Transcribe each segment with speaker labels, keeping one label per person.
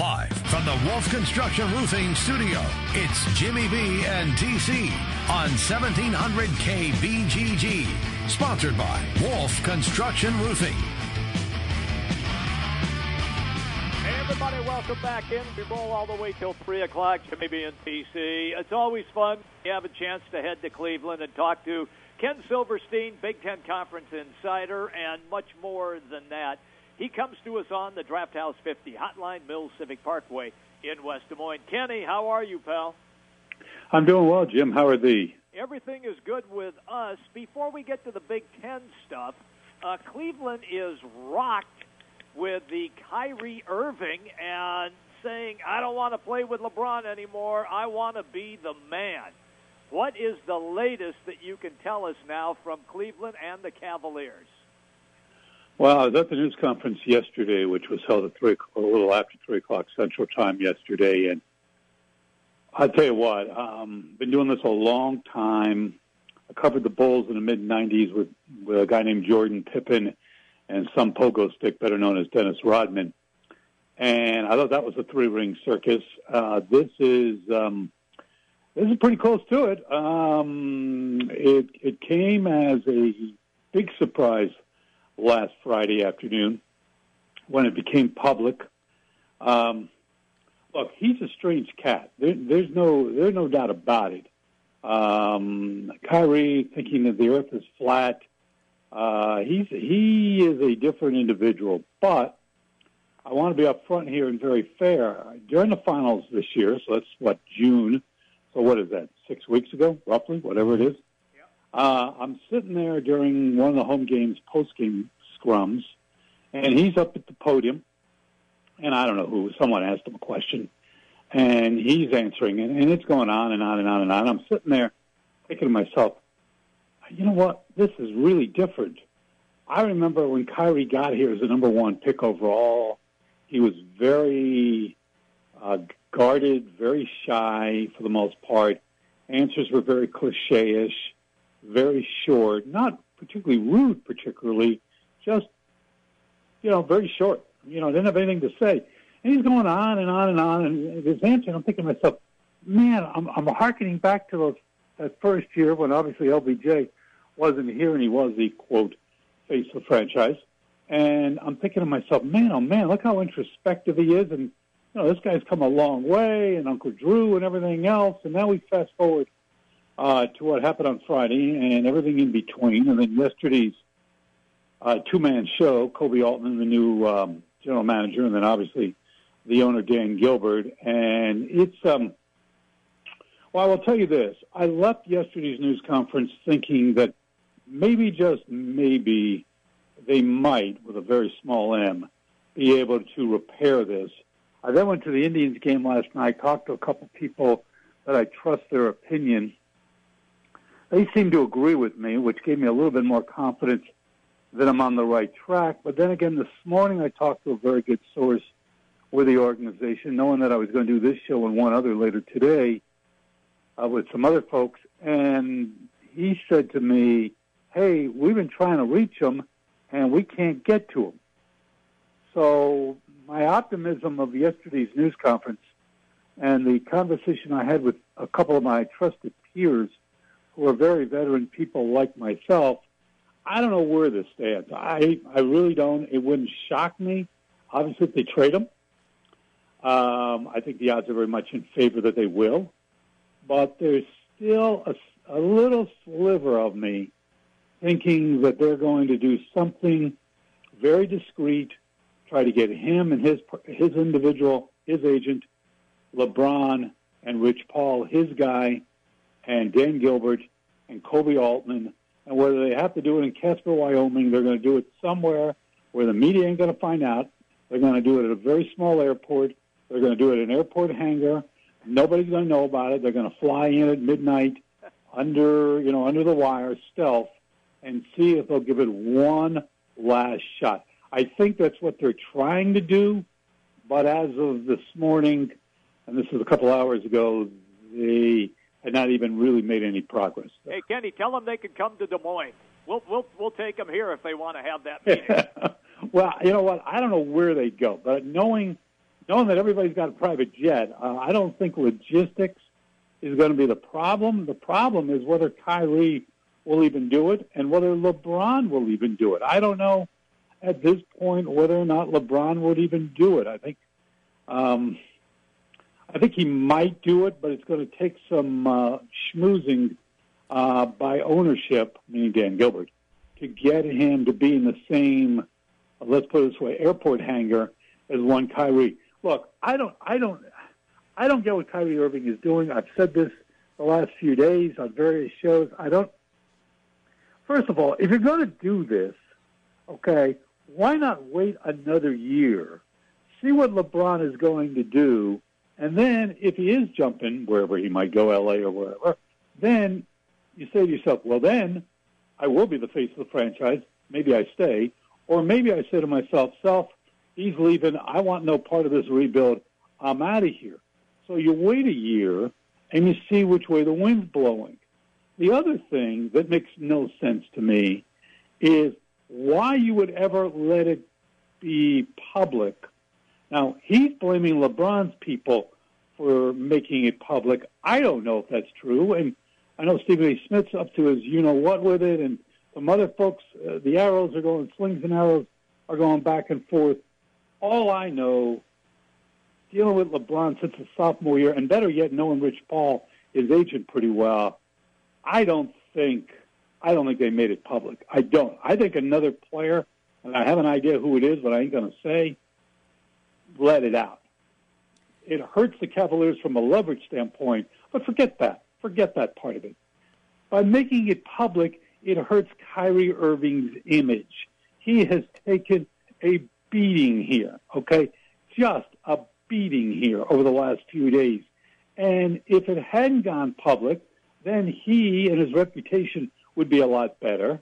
Speaker 1: Live from the Wolf Construction Roofing Studio, it's Jimmy B and TC on 1700 KBGG. Sponsored by Wolf Construction Roofing.
Speaker 2: Hey, everybody, welcome back in. We roll all the way till 3 o'clock, Jimmy B and TC. It's always fun. You have a chance to head to Cleveland and talk to Ken Silverstein, Big Ten Conference Insider, and much more than that. He comes to us on the Draft House 50 Hotline Mills Civic Parkway in West Des Moines. Kenny, how are you, pal?
Speaker 3: I'm doing well, Jim. How are thee?
Speaker 2: Everything is good with us. Before we get to the Big Ten stuff, uh, Cleveland is rocked with the Kyrie Irving and saying, I don't want to play with LeBron anymore. I want to be the man. What is the latest that you can tell us now from Cleveland and the Cavaliers?
Speaker 3: Well, I was at the news conference yesterday, which was held at three, a little after three o'clock Central Time yesterday, and I'll tell you what, um, been doing this a long time. I covered the Bulls in the mid '90s with, with a guy named Jordan Pippen and some pogo stick, better known as Dennis Rodman, and I thought that was a three ring circus. Uh, this is um, this is pretty close to it. Um, it it came as a big surprise last Friday afternoon when it became public. Um, look, he's a strange cat. There, there's no there's no doubt about it. Um, Kyrie thinking that the Earth is flat. Uh, he's he is a different individual, but I want to be upfront here and very fair. During the finals this year, so that's what June. So what is that? Six weeks ago, roughly, whatever it is. Uh, I'm sitting there during one of the home games, post game scrums, and he's up at the podium, and I don't know who. Someone asked him a question, and he's answering it, and it's going on and on and on and on. I'm sitting there thinking to myself, you know what? This is really different. I remember when Kyrie got here as the number one pick overall, he was very uh, guarded, very shy for the most part. Answers were very cliche-ish very short, not particularly rude, particularly, just, you know, very short. You know, didn't have anything to say. And he's going on and on and on. And his answer, I'm thinking to myself, man, I'm, I'm harkening back to those, that first year when obviously LBJ wasn't here and he was the, quote, face of the franchise. And I'm thinking to myself, man, oh man, look how introspective he is. And, you know, this guy's come a long way and Uncle Drew and everything else. And now we fast forward uh, to what happened on Friday and everything in between. And then yesterday's uh, two-man show. Koby Altman, the new um, general manager, and then obviously the owner, Dan Gilbert. And it's, um, well, I will tell you this. I left yesterday's news conference thinking that maybe, just maybe, they might, with a very small M, be able to repair this. I then went to the Indians game last night, talked to a couple people that I trust their opinion, they seem to agree with me, which gave me a little bit more confidence that I'm on the right track. But then again, this morning I talked to a very good source with the organization, knowing that I was going to do this show and one other later today uh, with some other folks, and he said to me, "Hey, we've been trying to reach them, and we can't get to them." So my optimism of yesterday's news conference and the conversation I had with a couple of my trusted peers who are very veteran people like myself, I don't know where this stands. I I really don't. It wouldn't shock me. Obviously, if they trade him, um, I think the odds are very much in favor that they will. But there's still a, a little sliver of me thinking that they're going to do something very discreet, try to get him and his his individual, his agent, LeBron and Rich Paul, his guy, and Dan Gilbert and Koby Altman. And whether they have to do it in Casper, Wyoming, they're going to do it somewhere where the media ain't going to find out. They're going to do it at a very small airport. They're going to do it in an airport hangar. Nobody's going to know about it. They're going to fly in at midnight under, you know, under the wire, stealth, and see if they'll give it one last shot. I think that's what they're trying to do. But as of this morning, and this was a couple hours ago, they had not even really made any progress.
Speaker 2: Hey, Kenny, tell them they can come to Des Moines. We'll we'll we'll take them here if they want to have that meeting.
Speaker 3: well, you know what? I don't know where they go, but knowing knowing that everybody's got a private jet, uh, I don't think logistics is going to be the problem. The problem is whether Kyrie will even do it and whether LeBron will even do it. I don't know at this point whether or not LeBron would even do it. I think um, I think he might do it, but it's going to take some uh, schmoozing uh, by ownership, meaning Dan Gilbert, to get him to be in the same, let's put it this way, airport hangar as one Kyrie. Look, I don't, I don't, I don't get what Kyrie Irving is doing. I've said this the last few days on various shows. I don't. First of all, if you're going to do this, okay, why not wait another year, see what LeBron is going to do, and then if he is jumping wherever he might go, LA or wherever, then you say to yourself, well, then I will be the face of the franchise. Maybe I stay. Or maybe I say to myself, self, he's leaving. I want no part of this rebuild. I'm out of here. So you wait a year and you see which way the wind's blowing. The other thing that makes no sense to me is why you would ever let it be public. Now, he's blaming LeBron's people for making it public. I don't know if that's true. And I know Stephen A. Smith's up to his you know what with it, and some other folks, uh, the arrows are going, slings and arrows are going back and forth. All I know, dealing with LeBron since his sophomore year, and better yet, knowing Rich Paul, his agent, pretty well, I don't think I don't think they made it public. I don't. I think another player, and I have an idea who it is, but I ain't going to say, let it out. It hurts the Cavaliers from a leverage standpoint, but forget that. Forget that part of it. By making it public, it hurts Kyrie Irving's image. He has taken a beating here, okay? Just a beating here over the last few days. And if it hadn't gone public, then he and his reputation would be a lot better.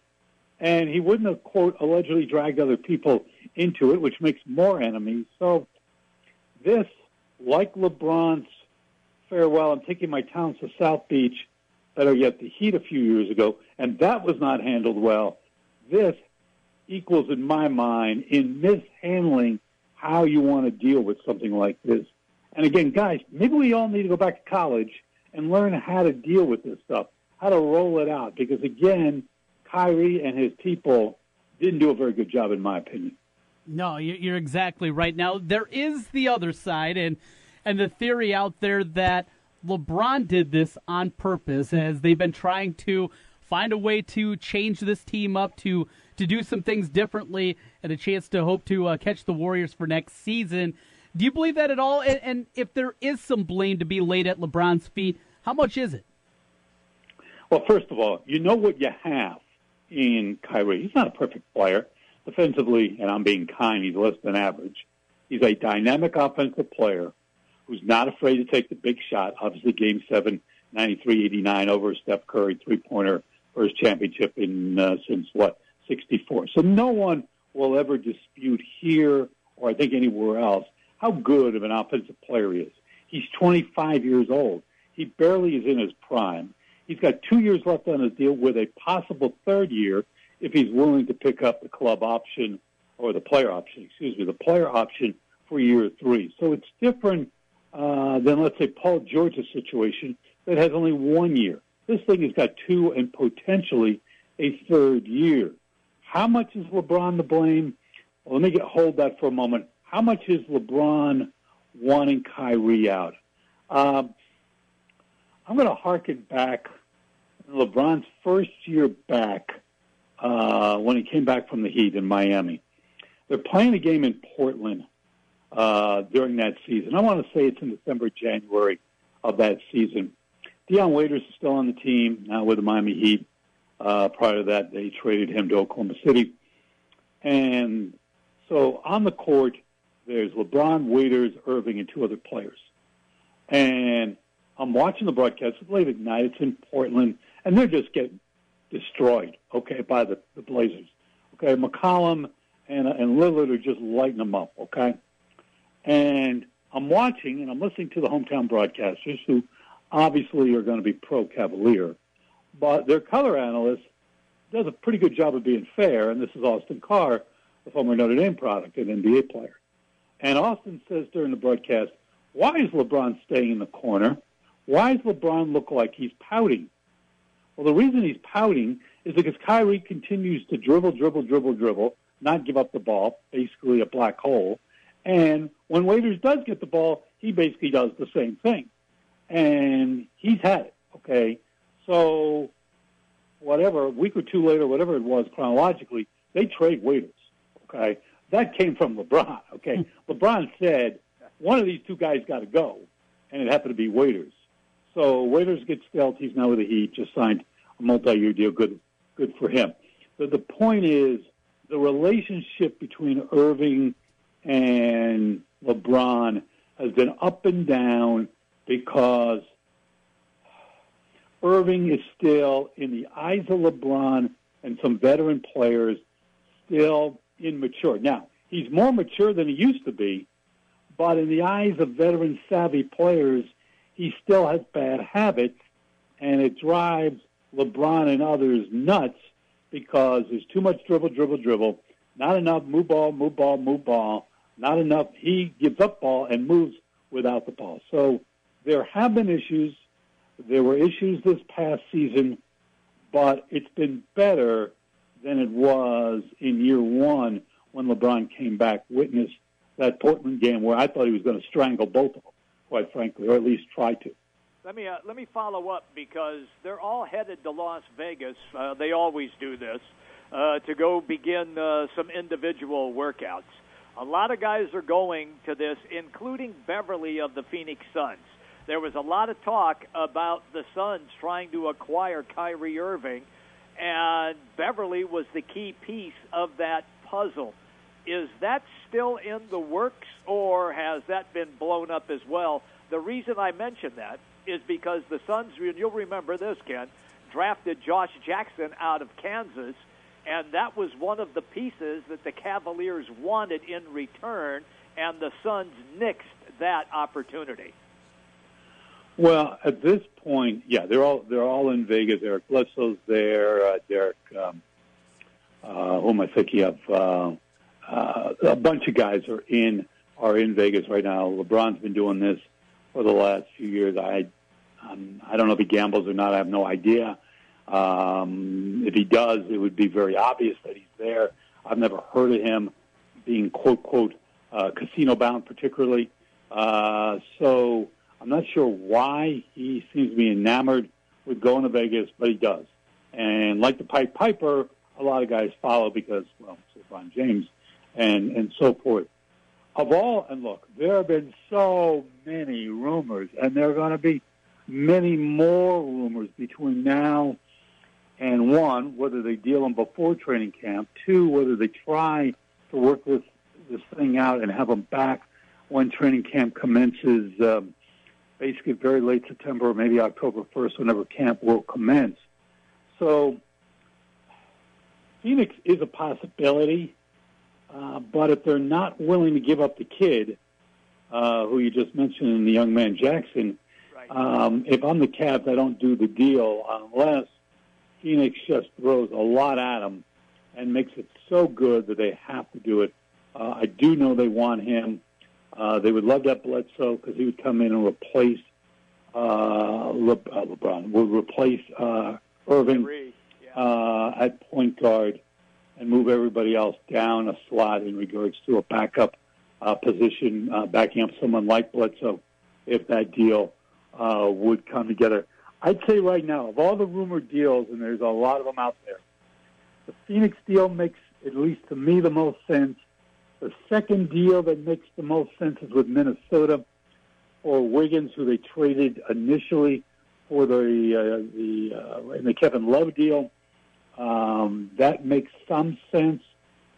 Speaker 3: And he wouldn't have, quote, allegedly dragged other people into it, which makes more enemies. So this, like LeBron's farewell. I'm taking my talents to South Beach, better yet, the Heat a few years ago, and that was not handled well. This equals, in my mind, in mishandling how you want to deal with something like this. And again, guys, maybe we all need to go back to college and learn how to deal with this stuff, how to roll it out. Because again, Kyrie and his people didn't do a very good job, in my opinion.
Speaker 4: No, you're exactly right. Now there is the other side, and and the theory out there that LeBron did this on purpose as they've been trying to find a way to change this team up to to do some things differently and a chance to hope to uh, catch the Warriors for next season. Do you believe that at all? And, and if there is some blame to be laid at LeBron's feet, how much is it?
Speaker 3: Well, first of all, you know what you have in Kyrie. He's not a perfect player. Defensively, and I'm being kind, he's less than average. He's a dynamic offensive player who's not afraid to take the big shot. Obviously, Game Seven, 93-89 over Steph Curry three-pointer first championship in uh, since what 64. So no one will ever dispute here or I think anywhere else how good of an offensive player he is. He's 25 years old. He barely is in his prime. He's got two years left on his deal with a possible third year if he's willing to pick up the club option or the player option, excuse me, the player option for year three. So it's different uh, than, let's say, Paul George's situation that has only one year. This thing has got two and potentially a third year. How much is LeBron to blame? Well, let me get, hold that for a moment. How much is LeBron wanting Kyrie out? Um, I'm going to harken back LeBron's first year back uh, when he came back from the Heat in Miami. They're playing a game in Portland uh, during that season. I want to say it's in December, January of that season. Dion Waiters is still on the team now with the Miami Heat. Uh, prior to that, they traded him to Oklahoma City. And so on the court, there's LeBron, Waiters, Irving, and two other players. And I'm watching the broadcast. It's late at night. It's in Portland, and they're just getting destroyed, okay, by the, the Blazers. Okay, McCollum and, and Lillard are just lighting them up, okay? And I'm watching and I'm listening to the hometown broadcasters who obviously are going to be pro Cavalier, but their color analyst does a pretty good job of being fair. And this is Austin Carr, the former Notre Dame product, an NBA player. And Austin says during the broadcast, why is LeBron staying in the corner? Why does LeBron look like he's pouting? Well, the reason he's pouting is because Kyrie continues to dribble, dribble, dribble, dribble, not give up the ball, basically a black hole. And when Waiters does get the ball, he basically does the same thing. And he's had it, okay? So, whatever, a week or two later, whatever it was chronologically, they trade Waiters, okay? That came from LeBron, okay? LeBron said, one of these two guys got to go, and it happened to be Waiters. So Waiters gets dealt. He's now with the Heat, just signed multi-year deal. Good, good for him. But the point is, the relationship between Irving and LeBron has been up and down because Irving is still, in the eyes of LeBron and some veteran players, still immature. Now, he's more mature than he used to be, but in the eyes of veteran savvy players, he still has bad habits, and it drives LeBron and others nuts because there's too much dribble, dribble, dribble, not enough move ball, move ball, move ball, not enough. He gives up ball and moves without the ball. So there have been issues. There were issues this past season, but it's been better than it was in year one when LeBron came back. Witness that Portland game where I thought he was going to strangle both of them, quite frankly, or at least try to.
Speaker 2: Let me uh, let me follow up because they're all headed to Las Vegas. Uh, they always do this uh, to go begin uh, some individual workouts. A lot of guys are going to this, including Beverly of the Phoenix Suns. There was a lot of talk about the Suns trying to acquire Kyrie Irving, and Beverly was the key piece of that puzzle. Is that still in the works, or has that been blown up as well? The reason I mention that is because the Suns, and you'll remember this, Ken, drafted Josh Jackson out of Kansas and that was one of the pieces that the Cavaliers wanted in return, and the Suns nixed that opportunity.
Speaker 3: Well, at this point, yeah, they're all they're all in Vegas. Eric Bledsoe's there. Uh, Derek, um, uh, who am I thinking of? Uh, uh, a bunch of guys are in are in Vegas right now. LeBron's been doing this for the last few years. I um, I don't know if he gambles or not. I have no idea. Um, if he does, it would be very obvious that he's there. I've never heard of him being quote quote uh, casino bound, particularly. Uh, so I'm not sure why he seems to be enamored with going to Vegas, but he does. And like the Pipe Piper, a lot of guys follow because, well, LeBron James and and so forth. Of all, and look, there have been so many rumors, and there are going to be many more rumors between now and one, whether they deal them before training camp. Two, whether they try to work this this thing out and have them back when training camp commences, um, basically very late September or maybe October 1st, whenever camp will commence. So Phoenix is a possibility, uh, but if they're not willing to give up the kid, uh, who you just mentioned, the young man Jackson. Um, if I'm the Cavs, I don't do the deal unless Phoenix just throws a lot at them and makes it so good that they have to do it. Uh, I do know they want him. Uh, they would love that Bledsoe because he would come in and replace uh, Le- uh, LeBron, would replace uh, Irving yeah. uh, at point guard and move everybody else down a slot in regards to a backup uh, position, uh, backing up someone like Bledsoe if that deal uh, would come together. I'd say right now, of all the rumored deals, and there's a lot of them out there, the Phoenix deal makes, at least to me, the most sense. The second deal that makes the most sense is with Minnesota or Wiggins, who they traded initially for the uh, the uh, in the Kevin Love deal. Um, that makes some sense.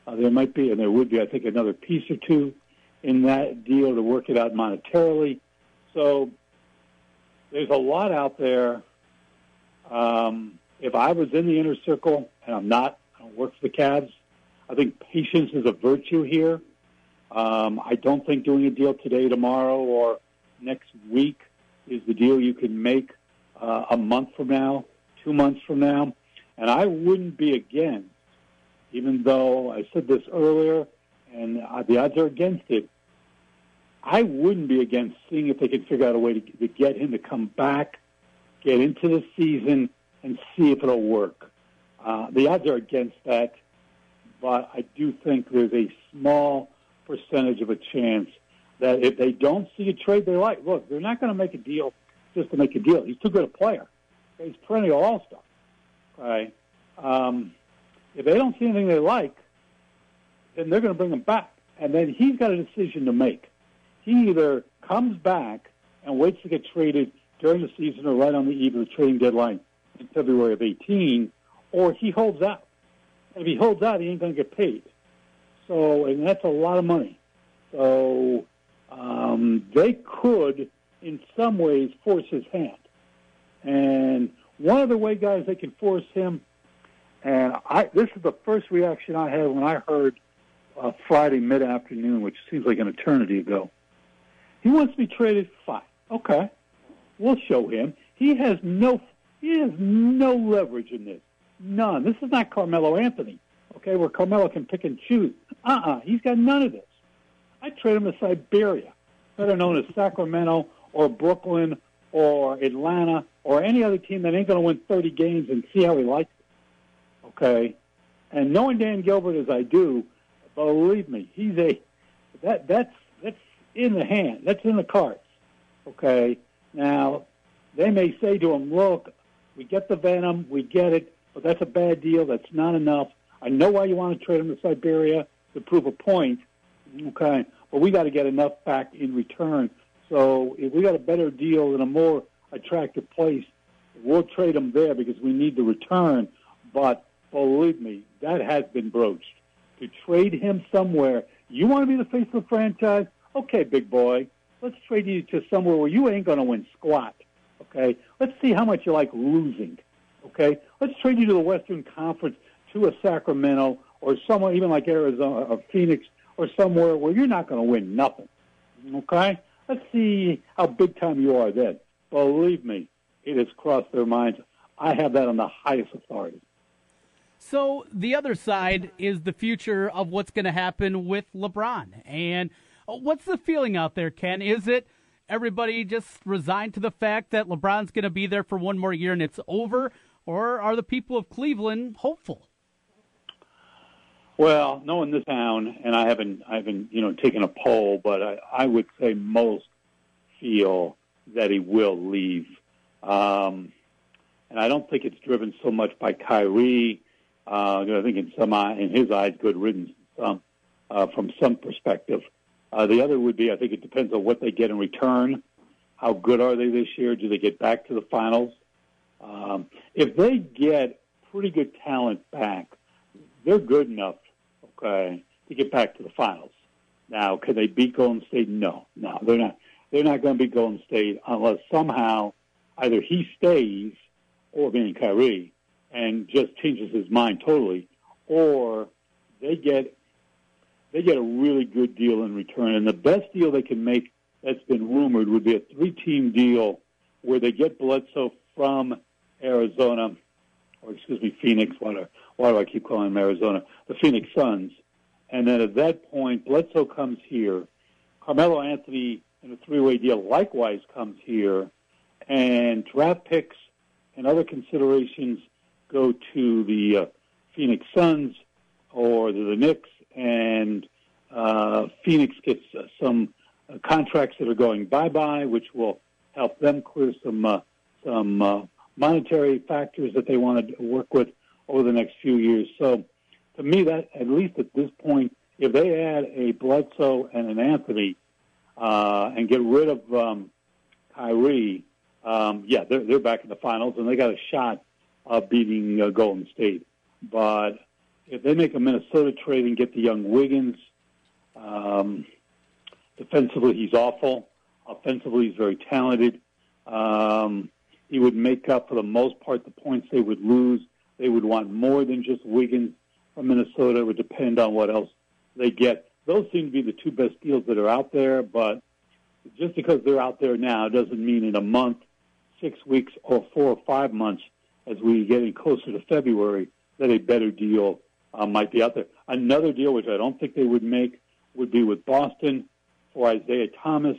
Speaker 3: Uh, there might be, and there would be, I think, another piece or two in that deal to work it out monetarily. So there's a lot out there. Um, if I was in the inner circle, and I'm not, I don't work for the Cavs, I think patience is a virtue here. Um, I don't think doing a deal today, tomorrow, or next week is the deal you can make uh, a month from now, two months from now. And I wouldn't be against, even though I said this earlier, and the odds are against it, I wouldn't be against seeing if they could figure out a way to, to get him to come back, get into the season, and see if it'll work. Uh, the odds are against that, but I do think there's a small percentage of a chance that if they don't see a trade they like, look, they're not going to make a deal just to make a deal. He's too good a player. He's perennial all-star. Okay. Um, if they don't see anything they like, then they're going to bring him back. And then he's got a decision to make. He either comes back and waits to get traded during the season or right on the eve of the trading deadline in February of 18, or he holds out. And if he holds out, he ain't going to get paid. So, and that's a lot of money. So, um, they could, in some ways, force his hand. And one of the way, guys, they can force him, and I, this is the first reaction I had when I heard uh, Friday mid afternoon, which seems like an eternity ago. He wants to be traded. Fine, okay, we'll show him. He has no he has no leverage in this. None. This is not Carmelo Anthony, okay, where Carmelo can pick and choose. Uh-uh. He's got none of this. I trade him to Siberia, better known as Sacramento or Brooklyn or Atlanta or any other team that ain't going to win 30 games and see how he likes it. Okay? And knowing Dan Gilbert as I do, believe me, he's a that that's that's in the hand. That's in the cards. Okay? Now, they may say to him, "Look, we get the venom, we get it, but that's a bad deal. That's not enough. I know why you want to trade him to Siberia to prove a point. Okay, but we got to get enough back in return. So if we got a better deal in a more attractive place, we'll trade him there because we need the return. But believe me, that has been broached. To trade him somewhere, you want to be the face of the franchise? Okay, big boy, let's trade you to somewhere where you ain't going to win squat. Okay, let's see how much you like losing. Okay, let's trade you to the Western Conference, to a Sacramento, or somewhere even like Arizona or Phoenix, or somewhere where you're not going to win nothing. Okay, let's see how big time you are then. Believe me, it has crossed their minds. I have that on the highest authority.
Speaker 4: So the other side is the future of what's going to happen with LeBron. And uh, what's the feeling out there, Ken? Is it everybody just resigned to the fact that LeBron's going to be there for one more year and it's over? Or are the people of Cleveland hopeful?
Speaker 3: Well, knowing the town, and I haven't, I haven't, you know, taken a poll, but I, I would say most feel that he will leave. Um, and I don't think it's driven so much by Kyrie. Uh, I think in some in his eyes, good riddance some, uh, from some perspective. Uh, the other would be, I think it depends on what they get in return. How good are they this year? Do they get back to the finals? Um, if they get pretty good talent back, they're good enough, okay, to get back to the finals. Now, can they beat Golden State? No, no, they're not. They're not going to beat Golden State unless somehow either he stays, or meaning Kyrie, and just changes his mind totally, or they get they get a really good deal in return. And the best deal they can make that's been rumored would be a three-team deal where they get Bledsoe from Arizona, or excuse me, Phoenix. Why do, why do I keep calling them Arizona? The Phoenix Suns. And then at that point, Bledsoe comes here. Carmelo Anthony in a three-way deal likewise comes here, and draft picks and other considerations go to the uh, Phoenix Suns or the, the Knicks, and uh, Phoenix gets uh, some uh, contracts that are going bye-bye, which will help them clear some uh, some uh, monetary factors that they want to work with over the next few years. So, to me, that at least at this point, if they add a Bledsoe and an Anthony uh, and get rid of um, Kyrie, um, yeah, they're they're back in the finals and they got a shot of beating Golden State. But if they make a Minnesota trade and get the young Wiggins, um, defensively he's awful. Offensively he's very talented. Um, he would make up for the most part the points they would lose. They would want more than just Wiggins from Minnesota. It would depend on what else they get. Those seem to be the two best deals that are out there, but just because they're out there now doesn't mean in a month, six weeks, or four or five months, as we get getting closer to February, that a better deal uh, might be out there. Another deal, which I don't think they would make, would be with Boston. for Isaiah Thomas,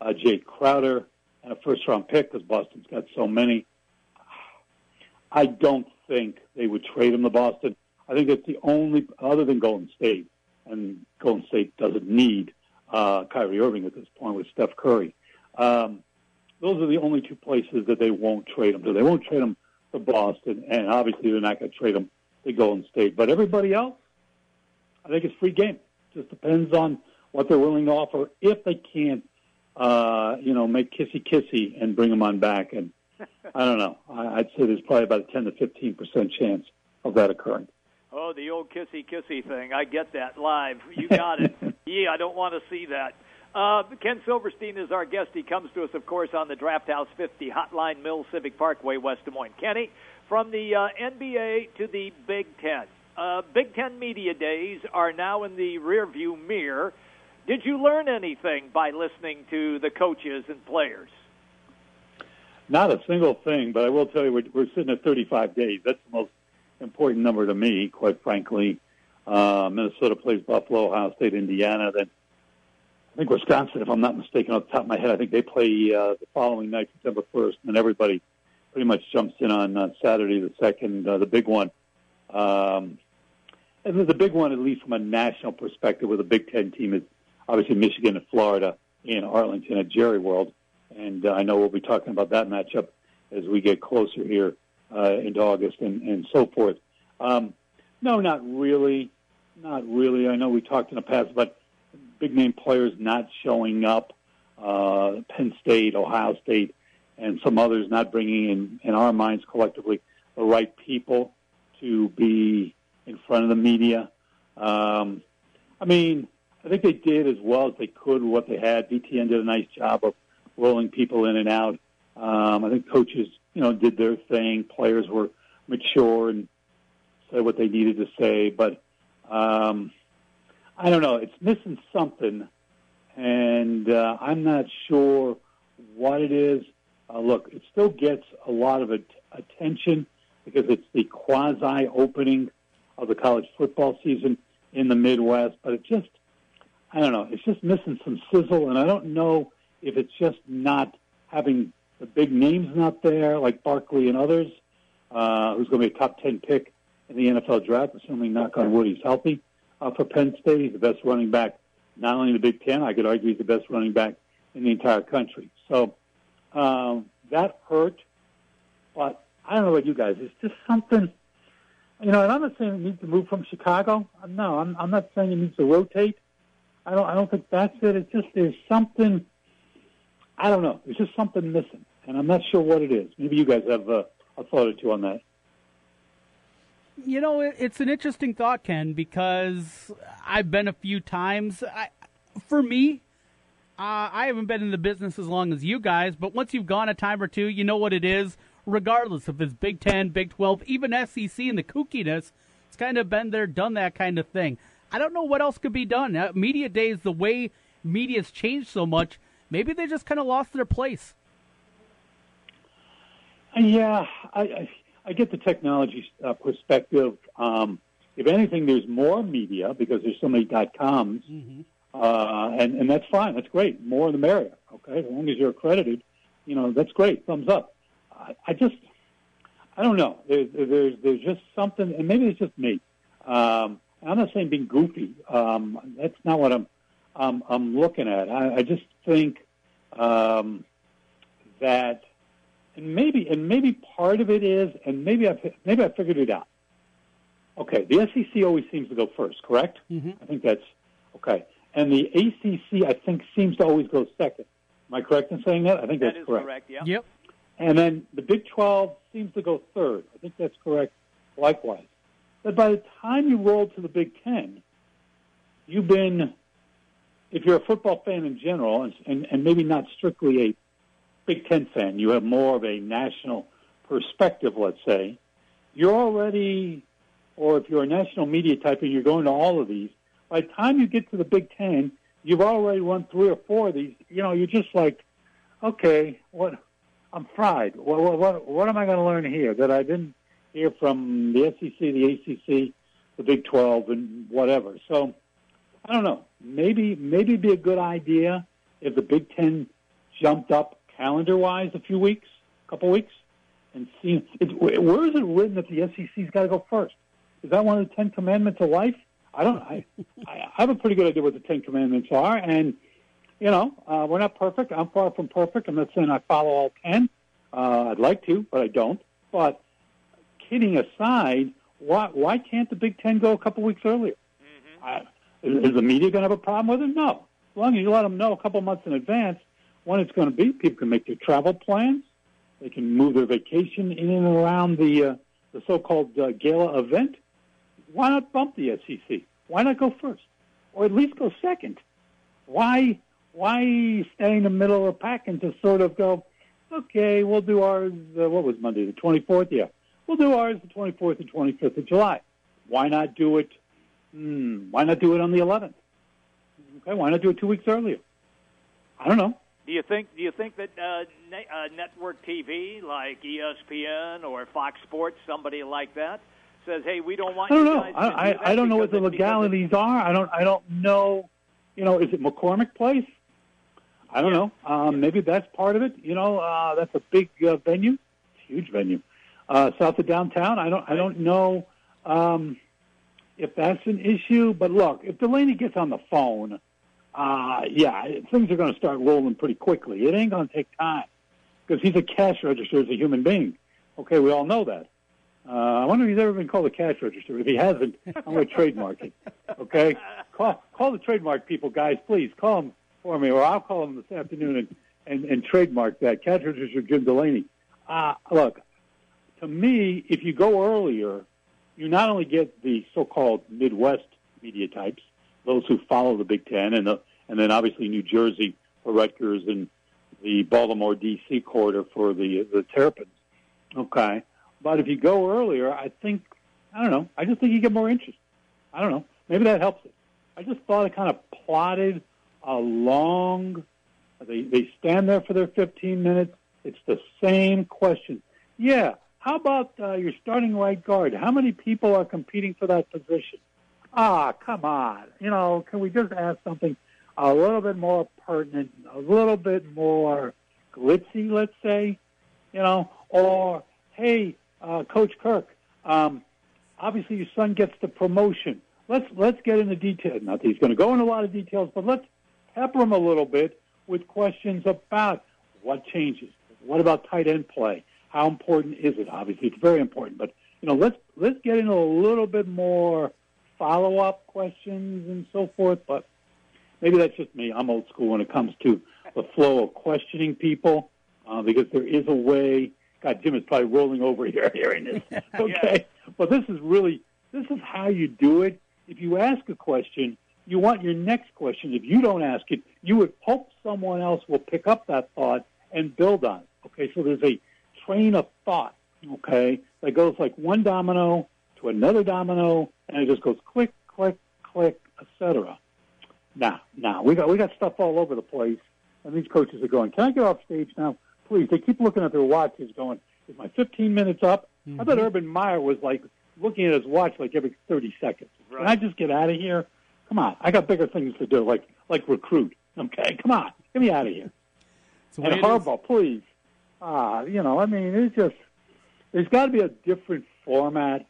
Speaker 3: uh, Jae Crowder, and a first round pick because Boston's got so many. I don't think they would trade him to Boston. I think it's the only, other than Golden State, and Golden State doesn't need uh, Kyrie Irving at this point with Steph Curry. Um, those are the only two places that they won't trade him to. They won't trade him to Boston, and obviously they're not going to trade him to Golden State. But everybody else, I think it's free game. Just depends on what they're willing to offer. If they can't, uh, you know, make kissy kissy and bring them on back, and I don't know. I'd say there's probably about a 10 to 15 percent chance of that occurring.
Speaker 2: Oh, the old kissy kissy thing. I get that live. You got it. yeah, I don't want to see that. Uh, Ken Silverstein is our guest. He comes to us, of course, on the Draft House 50 Hotline Mill Civic Parkway, West Des Moines. Kenny, from the uh, NBA to the Big Ten. Uh, Big Ten media days are now in the rearview mirror. Did you learn anything by listening to the coaches and players?
Speaker 3: Not a single thing, but I will tell you, we're, we're sitting at 35 days. That's the most important number to me, quite frankly. Uh, Minnesota plays Buffalo, Ohio State, Indiana. Then I think Wisconsin, if I'm not mistaken, off the top of my head, I think they play uh, the following night, September 1st, and everybody pretty much jumps in on uh, Saturday, the second, uh, the big one. Um, and the big one, at least from a national perspective, with a Big Ten team, is obviously Michigan and Florida in Arlington at Jerry World. And uh, I know we'll be talking about that matchup as we get closer here uh, into August and, and so forth. Um, no, not really. Not really. I know we talked in the past about big name players not showing up, uh, Penn State, Ohio State, and some others not bringing in, in our minds collectively, the right people to be in front of the media. Um, I mean, I think they did as well as they could what they had. BTN did a nice job of rolling people in and out. Um, I think coaches, you know, did their thing. Players were mature and said what they needed to say. But um, I don't know. It's missing something, and uh, I'm not sure what it is. Uh, look, it still gets a lot of at- attention because it's the quasi opening of the college football season in the Midwest, but it just, I don't know, it's just missing some sizzle, and I don't know if it's just not having the big names not there, like Barkley and others, uh, who's going to be a top 10 pick in the NFL draft, assuming, knock on wood, he's healthy uh, for Penn State. He's the best running back, not only in the Big Ten, I could argue he's the best running back in the entire country. So um, that hurt, but I don't know about you guys. It's just something, you know. And I'm not saying he needs to move from Chicago. No, I'm, I'm not saying he needs to rotate. I don't. I don't think that's it. It's just there's something. I don't know. There's just something missing, and I'm not sure what it is. Maybe you guys have uh, a thought or two on that.
Speaker 4: You know, it's an interesting thought, Ken, because I've been a few times. I, for me, uh, I haven't been in the business as long as you guys, but once you've gone a time or two, you know what it is. Regardless if it's Big Ten, Big Twelve, even SEC, and the kookiness, it's kind of been there, done that kind of thing. I don't know what else could be done. Uh, media days, the way media's changed so much, maybe they just kind of lost their place.
Speaker 3: Yeah, I, I I get the technology uh, perspective. Um, if anything, there's more media because there's so many dot coms, mm-hmm. Uh, and and that's fine. That's great. More the merrier. Okay, as long as you're accredited, you know that's great. Thumbs up. I, I just, I don't know. There's there's there's just something, and maybe it's just me. Um, I'm not saying being goofy. Um, that's not what I'm I'm, I'm looking at. I, I just think um, that and maybe and maybe part of it is, and maybe I maybe I figured it out. Okay, the SEC always seems to go first, correct?
Speaker 4: Mm-hmm.
Speaker 3: I think that's okay. And the ACC, I think, seems to always go second. Am I correct in saying that? I think
Speaker 2: that
Speaker 3: that's correct.
Speaker 2: correct. Yeah.
Speaker 4: Yep.
Speaker 3: And then the Big 12 seems to go third. I think that's correct. Likewise, but by the time you roll to the Big Ten, you've been, if you're a football fan in general, and, and, and maybe not strictly a Big Ten fan, you have more of a national perspective, let's say, you're already, or if you're a national media type and you're going to all of these, by the time you get to the Big Ten, you've already run three or four of these. You know, you're just like, okay, what? I'm fried. What, what, what, what am I going to learn here that I didn't hear from the SEC, the ACC, the Big 12, and whatever? So, I don't know. Maybe maybe it'd be a good idea if the Big Ten jumped up calendar wise a few weeks, a couple weeks, and see. It, where is it written that the SEC's got to go first? Is that one of the Ten Commandments of life? I don't. I, I have a pretty good idea what the Ten Commandments are, and you know, uh, we're not perfect. I'm far from perfect. I'm not saying I follow all ten. Uh, I'd like to, but I don't. But kidding aside, why why can't the Big Ten go a couple weeks earlier? Mm-hmm. I, is, is the media going to have a problem with it? No. As long as you let them know a couple months in advance when it's going to be, people can make their travel plans. They can move their vacation in and around the uh, the so-called uh, gala event. Why not bump the SEC? Why not go first, or at least go second? Why why stay in the middle of the pack and just sort of go, okay, we'll do ours. Uh, what was Monday, the 24th? Yeah, we'll do ours the 24th and 25th of July. Why not do it? Hmm, why not do it on the 11th? Okay, why not do it two weeks earlier? I don't know.
Speaker 2: Do you think? Do you think that uh, ne- uh, network TV like ESPN or Fox Sports, somebody like that, says, "Hey, we don't want."
Speaker 3: I don't
Speaker 2: know.
Speaker 3: I,
Speaker 2: do I,
Speaker 3: I don't know what the legalities are. I don't. I don't know. You know, is it McCormick Place? I don't
Speaker 2: yeah.
Speaker 3: know. Um, maybe that's part of it. You know, uh, that's a big uh, venue, it's a huge venue, uh, south of downtown. I don't. I don't know um, if that's an issue. But look, if Delany gets on the phone uh, yeah, things are going to start rolling pretty quickly. It ain't going to take time because he's a cash register as a human being. Okay, we all know that. Uh, I wonder if he's ever been called a cash register. If he hasn't, I'm going to trademark it. Okay, call call the trademark people, guys. Please call them for me, or I'll call them this afternoon and and, and trademark that cash register Jim Delany. Uh, look, to me, if you go earlier, you not only get the so-called Midwest media types, those who follow the Big Ten, and the, and then obviously New Jersey for Rutgers and the Baltimore D.C. corridor for the the Terrapins. Okay, but if you go earlier, I think I don't know. I just think you get more interest. I don't know. Maybe that helps it. I just thought it kind of plotted a long. They they stand there for their 15 minutes. It's the same question. Yeah. How about uh, your starting right guard? How many people are competing for that position? ah, come on. You know, can we just ask something a little bit more pertinent, a little bit more glitzy, let's say, you know, or, hey, uh, Coach Kirk, um, obviously your son gets the promotion. Let's, let's get into detail. Not that he's going to go into a lot of details, but let's pepper him a little bit with questions about what changes. What about tight end play? How important is it? Obviously, it's very important, but you know, let's let's get into a little bit more follow up questions and so forth. But maybe that's just me. I'm old school when it comes to the flow of questioning people uh, because there is a way. God, Jim is probably rolling over here hearing this. Okay,
Speaker 2: yeah.
Speaker 3: but this is really this is how you do it. If you ask a question, you want your next question. If you don't ask it, you would hope someone else will pick up that thought and build on it. Okay, so there's a train of thought. Okay, that goes like one domino to another domino, and it just goes click, click, click, etc. Now, now we got we got stuff all over the place, and these coaches are going. Can I get off stage now, please? They keep looking at their watches, going, "Is my 15 minutes up?" Mm-hmm. I bet Urban Meyer was like looking at his watch like every 30 seconds.
Speaker 2: Right.
Speaker 3: Can I just get out of here? Come on, I got bigger things to do, like like recruit. Okay, come on, get me out of here. And Harbaugh, please. Ah, you know, I mean, it's just there's got to be a different format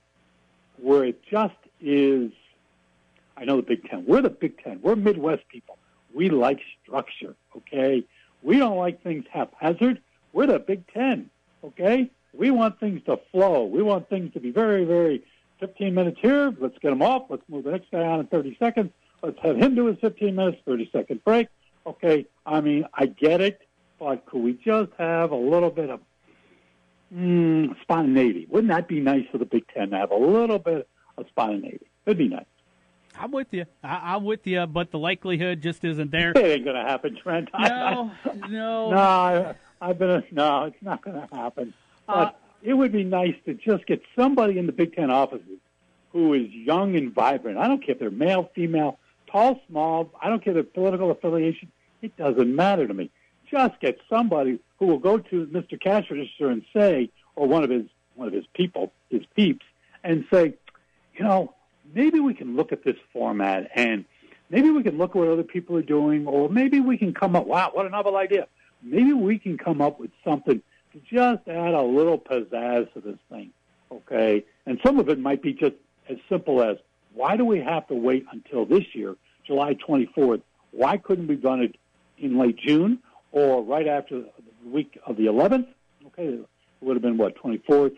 Speaker 3: where it just is. I know the Big Ten. We're the Big Ten. We're Midwest people. We like structure. Okay, we don't like things haphazard. We're the Big Ten. Okay, we want things to flow. We want things to be very, very. 15 minutes here. Let's get them off. Let's move the next guy on in 30 seconds. Let's have him do his 15 minutes, 30 second break. Okay, I mean, I get it, but could we just have a little bit of mm, spontaneity. Wouldn't that be nice for the Big Ten to have a little bit of spontaneity? It'd be nice.
Speaker 4: I'm with you. I, am with you, but the likelihood just isn't there.
Speaker 3: It ain't going to happen, Trent.
Speaker 4: No, no,
Speaker 3: no. I, I've been. A, no, it's not going to happen. But uh, it would be nice to just get somebody in the Big Ten offices who is young and vibrant. I don't care if they're male, female, tall, small. I don't care their political affiliation. It doesn't matter to me. Just get somebody who will go to Mr. Cash Register and say, or one of his one of his people, his peeps, and say, you know, maybe we can look at this format and maybe we can look at what other people are doing, or maybe we can come up. Wow, what a novel idea! Maybe we can come up with something to just add a little pizzazz to this thing. Okay, and some of it might be just as simple as why do we have to wait until this year, July 24th? Why couldn't we done it in late June or right after the week of the 11th? Okay, it would have been what 24th,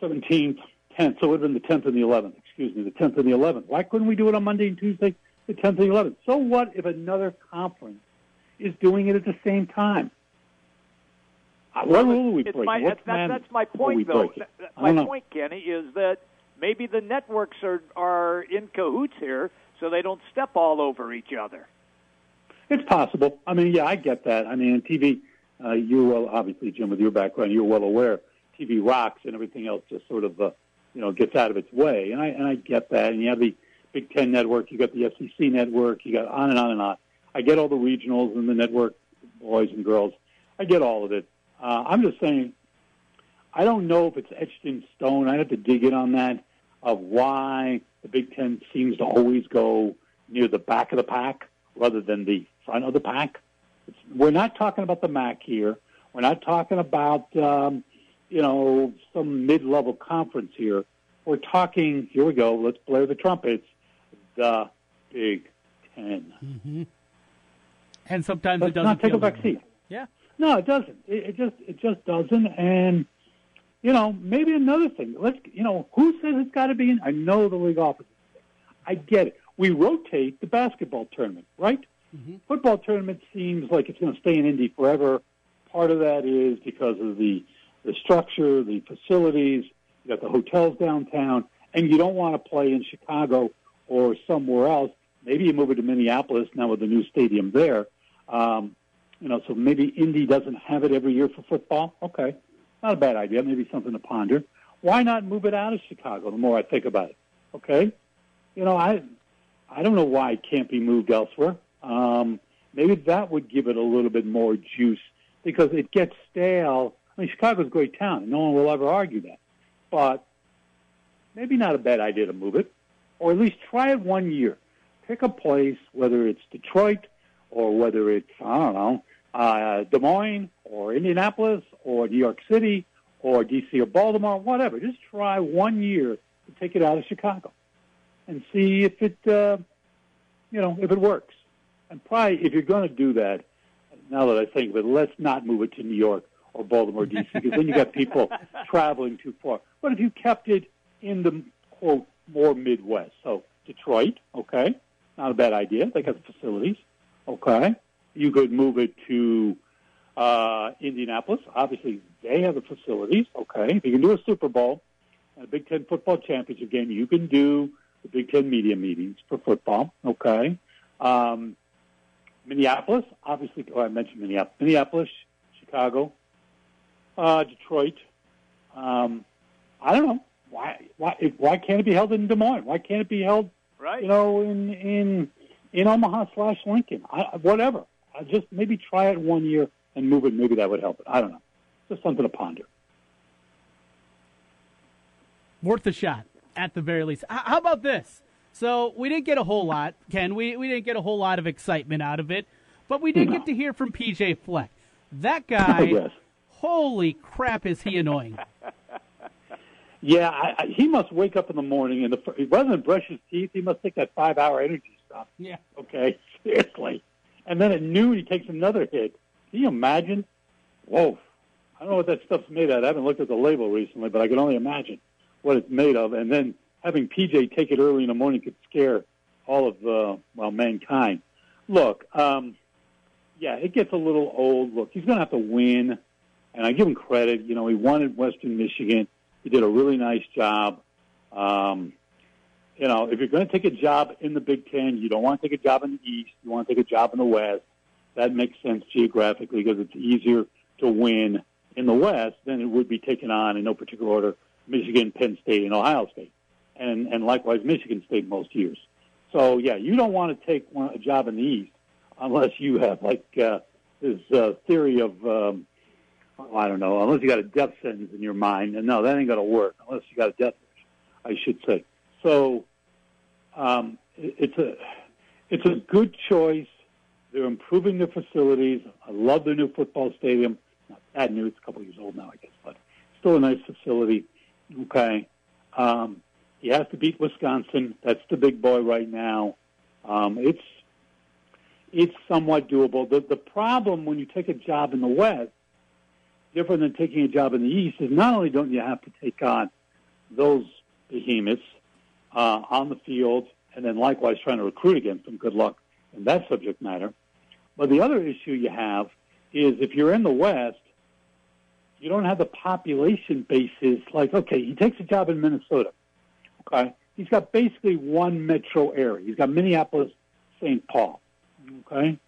Speaker 3: 17th, 10th. So it would have been the 10th and the 11th. Excuse me, the 10th and the 11th. Why couldn't we do it on Monday and Tuesday, the 10th and the 11th? So what if another conference is doing it at the same time? Uh, what rule are we breaking?
Speaker 2: My, that's, that's, my point, though. My point, Kenny, is that maybe the networks are are in cahoots here, so they don't step all over each other.
Speaker 3: It's possible. I mean, yeah, I get that. I mean, TV, uh, you're well, obviously, Jim, with your background, you're well aware. TV rocks and everything else just sort of, uh, you know, gets out of its way, and I and I get that. And you have the Big Ten network, you got the SEC network, you got on and on and on. I get all the regionals and the network boys and girls. I get all of it. Uh, I'm just saying, I don't know if it's etched in stone. I have to dig in on that of why the Big Ten seems to always go near the back of the pack rather than the front of the pack. It's, we're not talking about the MAC here. We're not talking about um, you know some mid-level conference here. We're talking. Here we go. Let's blare the trumpets. The Big 10
Speaker 4: mm-hmm. And sometimes it doesn't
Speaker 3: not take a back seat.
Speaker 4: Yeah.
Speaker 3: No, it doesn't. It, it just it just doesn't. And you know, maybe another thing. Let's you know, who says it's got to be in? I know the league office. I get it. We rotate the basketball tournament, right?
Speaker 4: Mm-hmm.
Speaker 3: Football tournament seems like it's going to stay in Indy forever. Part of that is because of the the structure, the facilities. You got the hotels downtown, and you don't want to play in Chicago or somewhere else. Maybe you move it to Minneapolis now with the new stadium there. Um, you know, so maybe Indy doesn't have it every year for football. Okay, not a bad idea. Maybe something to ponder. Why not move it out of Chicago? The more I think about it, okay. You know, I I don't know why it can't be moved elsewhere. Um, maybe that would give it a little bit more juice because it gets stale. I mean, Chicago's a great town, no one will ever argue that. But maybe not a bad idea to move it, or at least try it one year. Pick a place, whether it's Detroit or whether it's I don't know uh, Des Moines or Indianapolis or New York City or DC or Baltimore, whatever. Just try one year to take it out of Chicago and see if it, uh, you know, if it works. And probably if you're going to do that, now that I think of it, let's not move it to New York or Baltimore, D.C., because then you got people traveling too far. But if you kept it in the quote more Midwest, so Detroit, okay, not a bad idea. They got the facilities, okay you could move it to uh, Indianapolis. Obviously, they have the facilities. Okay, if you can do a Super Bowl, a Big Ten football championship game, you can do the Big Ten media meetings for football. Okay, um, Minneapolis. Obviously, oh, I mentioned Minneapolis. Minneapolis, Chicago, uh, Detroit. Um, I don't know why. Why? Why can't it be held in Des Moines? Why can't it be held?
Speaker 2: Right.
Speaker 3: You know, in in in Omaha slash Lincoln. I, whatever. I just maybe try it one year and move it. Maybe that would help it. I don't know. Just something to ponder.
Speaker 4: Worth a shot, at the very least. How about this? So we didn't get a whole lot, Ken. We we didn't get a whole lot of excitement out of it, but we did no. get to hear from PJ Fleck. That guy,
Speaker 3: yes.
Speaker 4: holy crap, is he annoying?
Speaker 3: Yeah, I, I, he must wake up in the morning and the, rather than brush his teeth, he must take that five-hour energy stuff.
Speaker 4: Yeah.
Speaker 3: Okay. Seriously and then at noon he takes another hit. Can you imagine? Whoa! I don't know what that stuff's made of. I haven't looked at the label recently, but I can only imagine what it's made of. And then having PJ take it early in the morning could scare all of uh, well mankind. Look, um, yeah, it gets a little old. Look, he's going to have to win, and I give him credit. You know, he won at Western Michigan. He did a really nice job. Um, you know, if you're going to take a job in the Big Ten, you don't want to take a job in the East. You want to take a job in the West. That makes sense geographically because it's easier to win in the West than it would be taken on in no particular order Michigan, Penn State, and Ohio State, and and likewise Michigan State most years. So yeah, you don't want to take one, a job in the East unless you have like uh, this uh, theory of um, oh, I don't know, unless you got a death sentence in your mind, and no, that ain't going to work unless you got a death, I should say. So um, it's a it's a good choice. They're improving their facilities. I love their new football stadium. Not that new; it's a couple years old now, I guess, but still a nice facility. Okay, um, he has to beat Wisconsin. That's the big boy right now. Um, it's it's somewhat doable. The the problem when you take a job in the West, different than taking a job in the East, is not only don't you have to take on those behemoths uh, on the field, and then likewise trying to recruit against them. Good luck in that subject matter. But the other issue you have is if you're in the West, you don't have the population basis. Like, okay, he takes a job in Minnesota. Okay, he's got basically one metro area. He's got Minneapolis, St. Paul. Okay,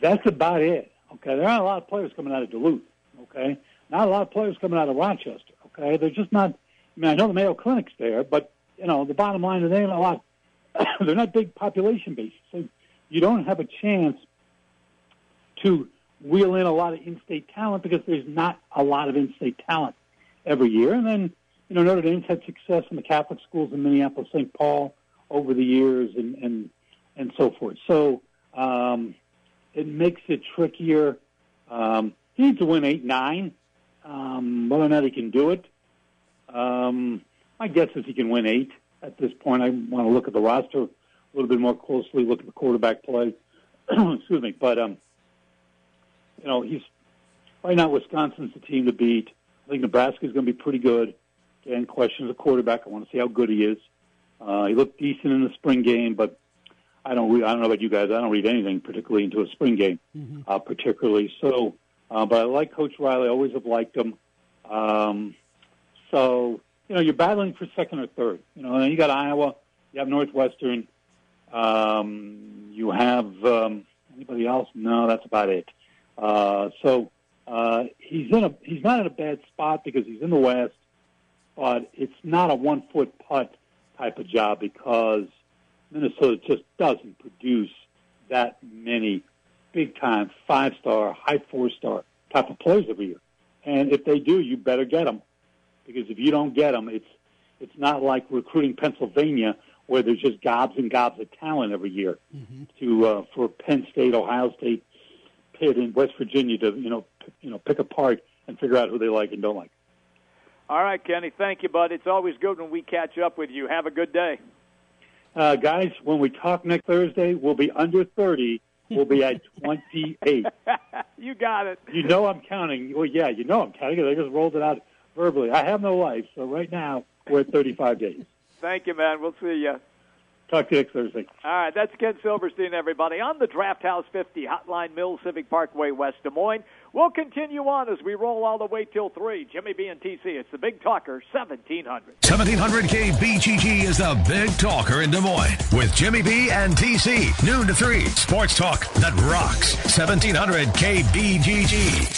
Speaker 3: that's about it. Okay, there aren't a lot of players coming out of Duluth. Okay, not a lot of players coming out of Rochester. Okay, they're just not. I mean, I know the Mayo Clinic's there, but you know, the bottom line is they ain't a lot. they're not big population bases, so you don't have a chance to wheel in a lot of in-state talent because there's not a lot of in-state talent every year. And then, you know, Notre Dame's had success in the Catholic schools in Minneapolis, St. Paul over the years, and and and so forth. So um, it makes it trickier. Um, he needs to win eight nine. Um, whether or not he can do it, um, my guess is he can win eight at this point. I want to look at the roster a little bit more closely, look at the quarterback play. Excuse me, but um, you know, he's right now Wisconsin's the team to beat. I think Nebraska's going to be pretty good. Again, questions the quarterback. I want to see how good he is. Uh, he looked decent in the spring game, but I don't. Re- I don't know about you guys. I don't read anything particularly into a spring game, mm-hmm. uh, particularly. So, uh, but I like Coach Riley. Always have liked him. Um, so, you know, you're battling for second or third. You know, and you got Iowa, you have Northwestern, um, you have um, anybody else? No, that's about it. Uh, so uh, he's in a he's not in a bad spot because he's in the West, but it's not a one foot putt type of job because Minnesota just doesn't produce that many big time five star, high four star type of players every year. And if they do, you better get them because if you don't get them, it's it's not like recruiting Pennsylvania where there's just gobs and gobs of talent every year mm-hmm. to uh, for Penn State, Ohio State, Pitt, and West Virginia to you know p- you know pick apart and figure out who they like and don't like.
Speaker 2: All right, Kenny. Thank you, bud. It's always good when we catch up with you. Have a good day.
Speaker 3: Uh, guys, when we talk next Thursday, we'll be under 30. We'll be at 28.
Speaker 2: you got it.
Speaker 3: You know I'm counting. Well, yeah, you know I'm counting. I just rolled it out verbally. I have no life, so right now we're at 35 days.
Speaker 2: Thank you, man. We'll see you.
Speaker 3: Talk to you next Thursday.
Speaker 2: All right, that's Ken Silverstein, everybody, on the Draft House 50 Hotline Mill Civic Parkway, West Des Moines. We'll continue on as we roll all the way till 3. Jimmy B and TC, it's the Big Talker, 1700.
Speaker 1: 1700 KBGG is the Big Talker in Des Moines with Jimmy B and TC. Noon to 3. Sports talk that rocks. 1700K BGG.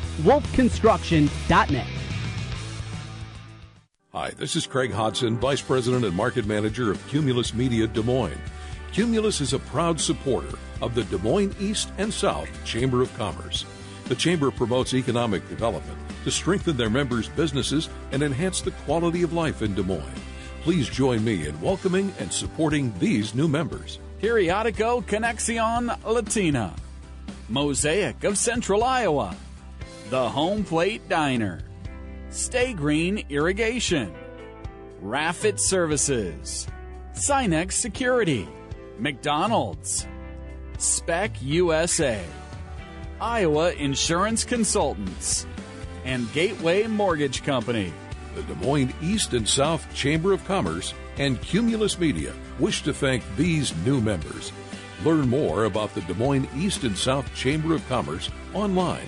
Speaker 4: wolfconstruction.net.
Speaker 5: Hi, this is Craig Hodson, Vice President and Market Manager of Cumulus Media Des Moines. Cumulus is a proud supporter of the Des Moines East and South Chamber of Commerce. The Chamber promotes economic development to strengthen their members' businesses and enhance the quality of life in Des Moines. Please join me in welcoming and supporting these new members.
Speaker 6: Periodico Conexion Latina, Mosaic of Central Iowa, the Home Plate Diner, Stay Green Irrigation, Raffit Services, Sinex Security, McDonald's, Spec USA, Iowa Insurance Consultants, and Gateway Mortgage Company.
Speaker 5: The Des Moines East and South Chamber of Commerce and Cumulus Media wish to thank these new members. Learn more about the Des Moines East and South Chamber of Commerce online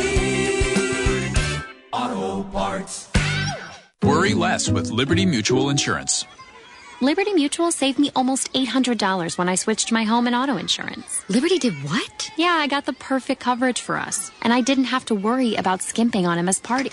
Speaker 7: Worry less with Liberty Mutual Insurance.
Speaker 8: Liberty Mutual saved me almost $800 when I switched my home and auto insurance.
Speaker 9: Liberty did what?
Speaker 8: Yeah, I got the perfect coverage for us, and I didn't have to worry about skimping on Emma's party.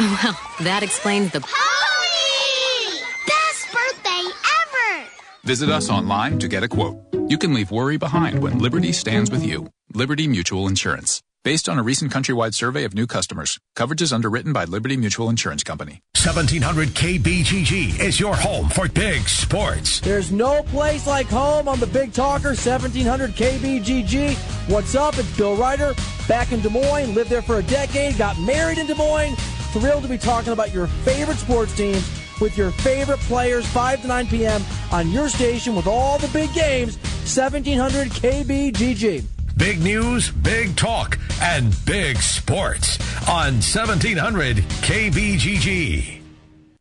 Speaker 9: Oh, well, that explains the
Speaker 10: party! Best birthday ever!
Speaker 7: Visit us online to get a quote. You can leave worry behind when Liberty stands with you. Liberty Mutual Insurance. Based on a recent countrywide survey of new customers, coverage is underwritten by Liberty Mutual Insurance Company.
Speaker 1: 1700 KBGG is your home for big sports.
Speaker 11: There's no place like home on the Big Talker 1700 KBGG. What's up? It's Bill Ryder back in Des Moines. Lived there for a decade. Got married in Des Moines. Thrilled to be talking about your favorite sports teams with your favorite players 5 to 9 p.m. on your station with all the big games 1700 KBGG.
Speaker 1: Big news, big talk, and big sports on 1700 KBGG.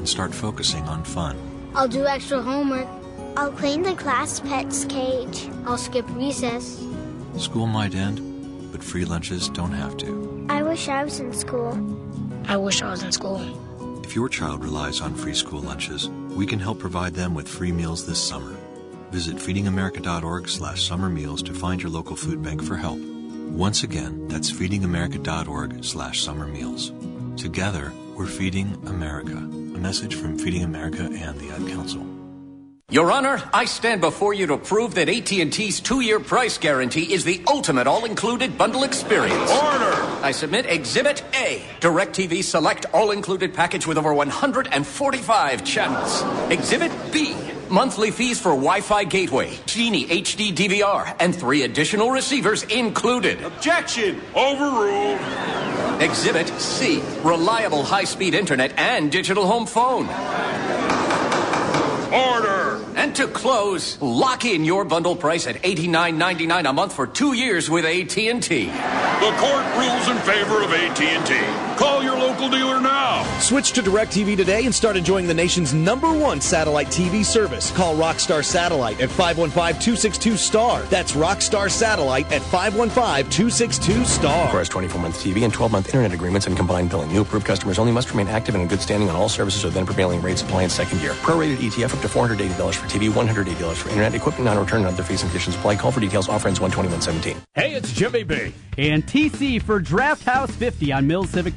Speaker 12: and start focusing on fun.
Speaker 9: I'll do extra homework.
Speaker 10: I'll clean the class pet's cage.
Speaker 9: I'll skip recess.
Speaker 12: School might end, but free lunches don't have to.
Speaker 10: I wish I was in school.
Speaker 9: I wish I was in school.
Speaker 12: If your child relies on free school lunches, we can help provide them with free meals this summer. Visit feedingamerica.org slash summer meals to find your local food bank for help. Once again, that's feedingamerica.org slash summer meals. Together, we're feeding America. A message from Feeding America and the Ad Council.
Speaker 13: Your Honor, I stand before you to prove that AT&T's two-year price guarantee is the ultimate all-included bundle experience.
Speaker 14: Order!
Speaker 13: I submit Exhibit A, DirecTV Select all-included package with over 145 channels. Exhibit B, monthly fees for Wi-Fi gateway, Genie HD DVR, and three additional receivers included.
Speaker 14: Objection! Overruled.
Speaker 13: Exhibit C, reliable high-speed internet and digital home phone.
Speaker 14: Order!
Speaker 13: And to close, lock in your bundle price at $89.99 a month for two years with AT&T.
Speaker 14: The court rules in favor of AT&T. Call your local dealer now.
Speaker 15: Switch to DirecTV today and start enjoying the nation's number one satellite TV service. Call Rockstar Satellite at 515-262-STAR. That's Rockstar Satellite at 515-262-STAR.
Speaker 16: Requires 24-month TV and 12-month internet agreements and combined billing. New approved customers only must remain active and in good standing on all services or then prevailing rates apply in second year. Prorated ETF up to $480 for TV, $180 for internet, equipment non-return and other fees and conditions apply. Call for details. Offer ends 12117.
Speaker 4: Hey, it's Jimmy B. And TC for Draft House 50 on Mills Civic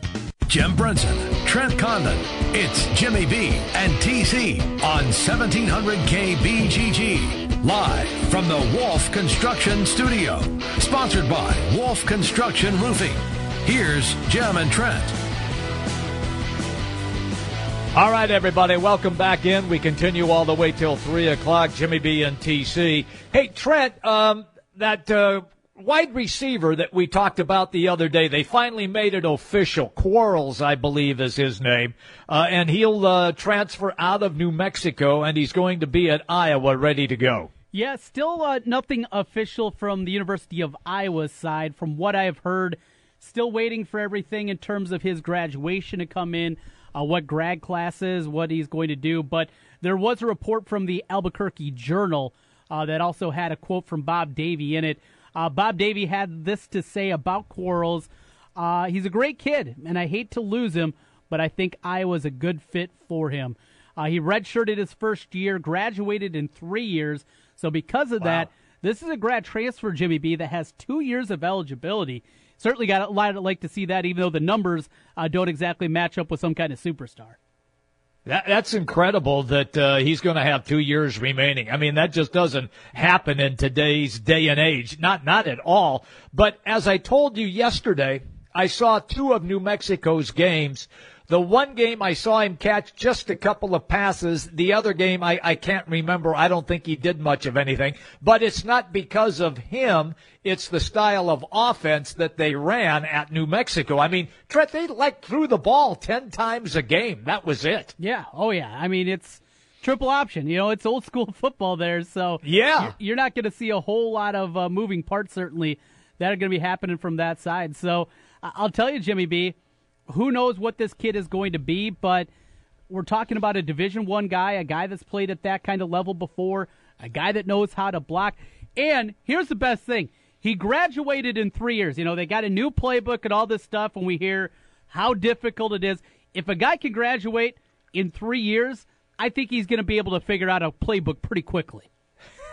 Speaker 1: Jim Brunson, Trent Condon. It's Jimmy B and TC on 1700 KBGG. Live from the Wolf Construction Studio. Sponsored by Wolf Construction Roofing. Here's Jim and Trent.
Speaker 17: All right, everybody, welcome back in. We continue all the way till 3 o'clock. Jimmy B and TC. Hey, Trent, um, that uh, wide receiver that we talked about the other day, they finally made it official. Quarles, I believe, is his name. Uh, and he'll uh, transfer out of New Mexico, and he's going to be at Iowa ready to go.
Speaker 4: Yeah, still uh, nothing official from the University of Iowa's side. From what I've heard, still waiting for everything in terms of his graduation to come in uh, what grad classes, what he's going to do. But there was a report from the Albuquerque Journal uh, that also had a quote from Bob Davie in it. Uh, Bob Davie had this to say about Quarles. Uh, he's a great kid, and I hate to lose him, but I think Iowa's a good fit for him. Uh, he redshirted his first year, graduated in three years. So because of wow. that, this is a grad transfer, Jimmy B, that has two years of eligibility certainly got a lot of like to see that, even though the numbers uh, don't exactly match up with some kind of superstar.
Speaker 17: That, that's incredible that uh, he's going to have two years remaining. I mean, that just doesn't happen in today's day and age. Not not at all. But as I told you yesterday, I saw two of New Mexico's games. The one game I saw him catch just a couple of passes. The other game I, I can't remember. I don't think he did much of anything. But it's not because of him. It's the style of offense that they ran at New Mexico. I mean, Trent, they like threw the ball 10 times a game. That was it.
Speaker 4: Yeah. Oh, yeah. I mean, it's triple option. You know, it's old school football there. So,
Speaker 17: yeah.
Speaker 4: You're not going to see a whole lot of uh, moving parts, certainly, that are going to be happening from that side. So, I'll tell you, Jimmy B who knows what this kid is going to be, but we're talking about a Division One guy, a guy that's played at that kind of level before, a guy that knows how to block. And here's the best thing: he graduated in three years. You know, they got a new playbook and all this stuff, and we hear how difficult it is. If a guy can graduate in three years, I think he's going to be able to figure out a playbook pretty quickly.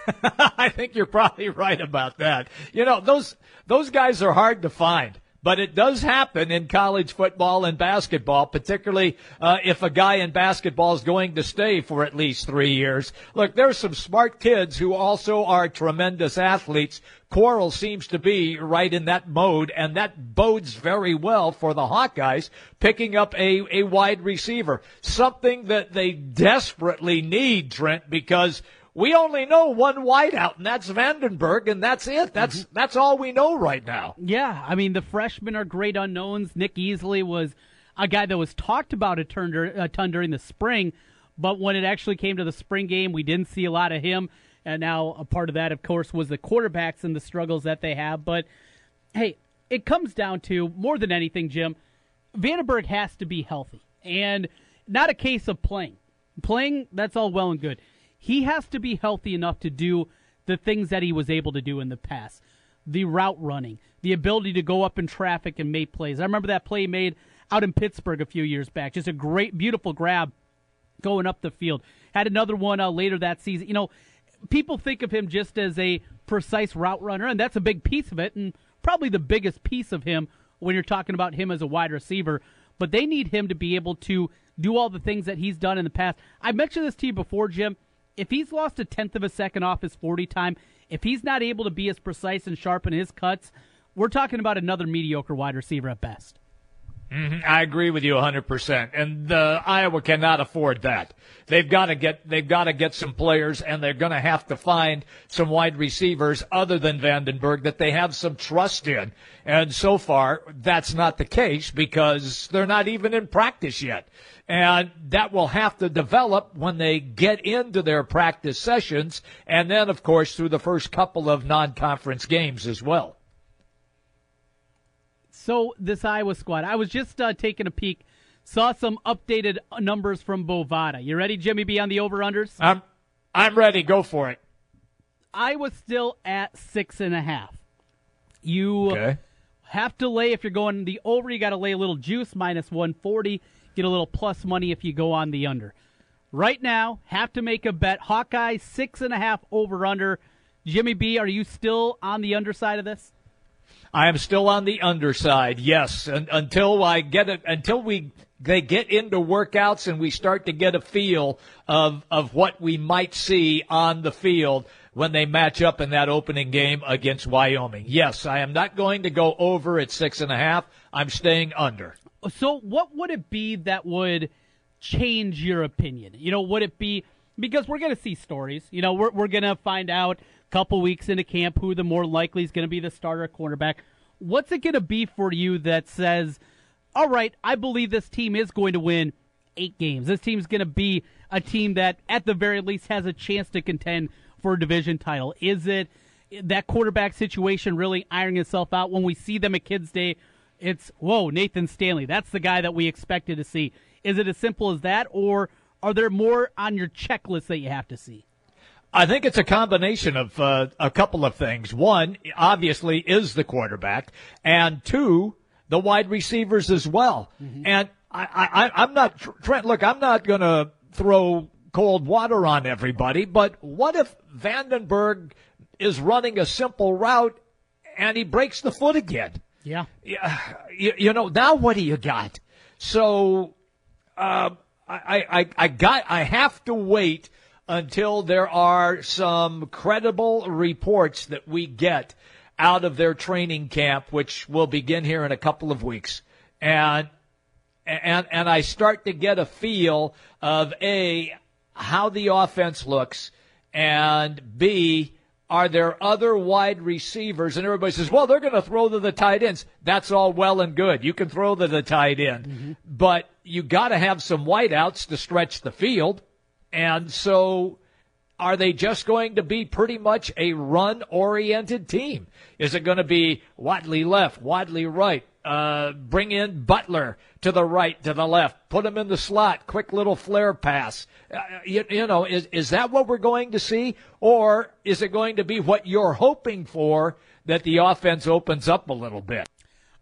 Speaker 17: I think you're probably right about that. You know, those those guys are hard to find. But it does happen in college football and basketball, particularly uh, if a guy in basketball is going to stay for at least three years. Look, there's some smart kids who also are tremendous athletes. Quarles seems to be right in that mode, and that bodes very well for the Hawkeyes picking up a, a wide receiver. Something that they desperately need, Trent, because – we only know one wideout, and that's VandeBerg, and that's it. That's mm-hmm. that's all we know right now.
Speaker 4: Yeah, I mean the freshmen are great unknowns. Nick Easley was a guy that was talked about a ton, a ton during the spring, but when it actually came to the spring game, we didn't see a lot of him. And now a part of that, of course, was the quarterbacks and the struggles that they have. But hey, it comes down to more than anything, Jim. VandeBerg has to be healthy, and not a case of playing. Playing, that's all well and good he has to be healthy enough to do the things that he was able to do in the past the route running, the ability to go up in traffic and make plays. I remember that play made out in Pittsburgh a few years back. Just a great, beautiful grab going up the field. Had another one uh, later that season. You know, people think of him just as a precise route runner, and that's a big piece of it, and probably the biggest piece of him when you're talking about him as a wide receiver. But they need him to be able to do all the things that he's done in the past. I mentioned this to you before, Jim if he's lost a tenth of a second off his 40 time, if he's not able to be as precise and sharp in his cuts, we're talking about another mediocre wide receiver at best.
Speaker 17: Mm-hmm. I agree with you 100%. And Iowa cannot afford that. They've got to get they've got to get some players and they're going to have to find some wide receivers other than VandeBerg that they have some trust in. And so far that's not the case because they're not even in practice yet. And that will have to develop when they get into their practice sessions and then of course through the first couple of non-conference games as well.
Speaker 4: So this Iowa squad, I was just uh, taking a peek, saw some updated numbers from Bovada. You ready, Jimmy? B, on the over unders.
Speaker 17: I'm I'm ready. Go for it.
Speaker 4: I was still at six and a half. You
Speaker 17: okay.
Speaker 4: have to lay if you're going the over. You got to lay a little juice minus one forty. Get a little plus money if you go on the under. Right now, have to make a bet. Hawkeye six and a half over under. Jimmy B, are you still on the underside of this?
Speaker 17: I am still on the underside. Yes, and, until I get it, until we they get into workouts and we start to get a feel of of what we might see on the field when they match up in that opening game against Wyoming. Yes, I am not going to go over at six and a half. I'm staying under.
Speaker 4: So, what would it be that would change your opinion? You know, would it be because we're going to see stories? You know, we're we're going to find out couple weeks into camp who the more likely is going to be the starter cornerback. What's it going to be for you that says, "All right, I believe this team is going to win eight games. This team's going to be a team that, at the very least, has a chance to contend for a division title." Is it that quarterback situation really ironing itself out when we see them at Kids Day? It's whoa, Nathan Stanley. That's the guy that we expected to see. Is it as simple as that, or are there more on your checklist that you have to see?
Speaker 17: I think it's a combination of uh, a couple of things. One, obviously, is the quarterback, and two, the wide receivers as well. Mm-hmm. And I, I, I'm not Trent. Look, I'm not going to throw cold water on everybody, but what if VandeBerg is running a simple route and he breaks the foot again?
Speaker 4: Yeah.
Speaker 17: Yeah. You, you know, now what do you got? So, uh, I, I, I got, I have to wait until there are some credible reports that we get out of their training camp, which will begin here in a couple of weeks. And, and, and I start to get a feel of A, how the offense looks, and B, are there other wide receivers? And everybody says, well, they're going to throw to the tight ends. That's all well and good. You can throw to the tight end, mm-hmm. but you got to have some wideouts to stretch the field. And so are they just going to be pretty much a run oriented team? Is it going to be Wadley left, Wadley right, uh, bring in Butler to the right, to the left, put him in the slot, quick little flare pass. Uh, you, you know, is, is that what we're going to see? Or is it going to be what you're hoping for that the offense opens up a little bit?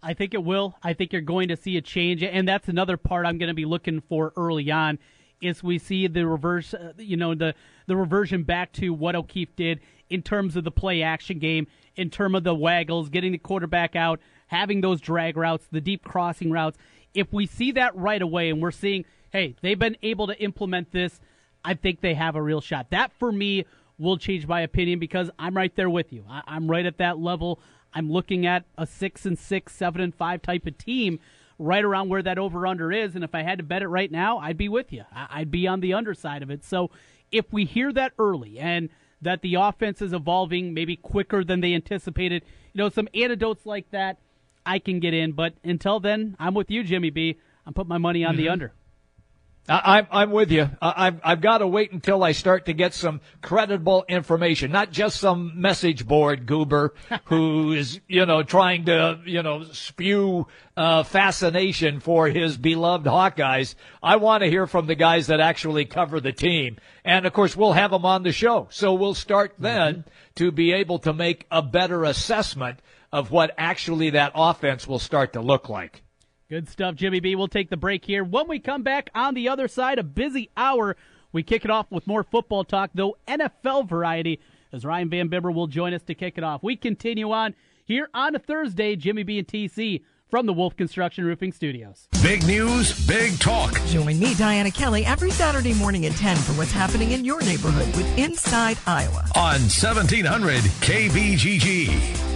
Speaker 4: I think it will. I think you're going to see a change, and that's another part I'm going to be looking for early on. Is we see the reverse, uh, you know, the the reversion back to what O'Keefe did in terms of the play action game, in terms of the waggles, getting the quarterback out, having those drag routes, the deep crossing routes. If we see that right away, and we're seeing, hey, they've been able to implement this, I think they have a real shot. That for me will change my opinion because I'm right there with you. I, am right at that level I'm looking at a six and six, seven and five type of team, right around where that over under is. And if I had to bet it right now, I'd be with you. I'd be on the underside of it. So if we hear that early and that the offense is evolving maybe quicker than they anticipated, you know, some antidotes like that, I can get in. But until then, I'm with you, Jimmy B. I'm putting my money on mm-hmm. the under.
Speaker 17: I'm I'm with you. I've I've got to wait until I start to get some credible information, not just some message board goober who is you know trying to you know spew uh, fascination for his beloved Hawkeyes. I want to hear from the guys that actually cover the team, and of course we'll have them on the show, so we'll start then mm-hmm. to be able to make a better assessment of what actually that offense will start to look like.
Speaker 4: Good stuff, Jimmy B. We'll take the break here. When we come back on the other side, a busy hour. We kick it off with more football talk, though NFL variety, as Ryan Van Bibber will join us to kick it off. We continue on here on a Thursday, Jimmy B and TC from the Wolf Construction Roofing Studios.
Speaker 1: Big news, big talk.
Speaker 18: Join me, Diana Kelly, every Saturday morning at 10 for what's happening in your neighborhood with Inside Iowa.
Speaker 1: On 1700 KBGG.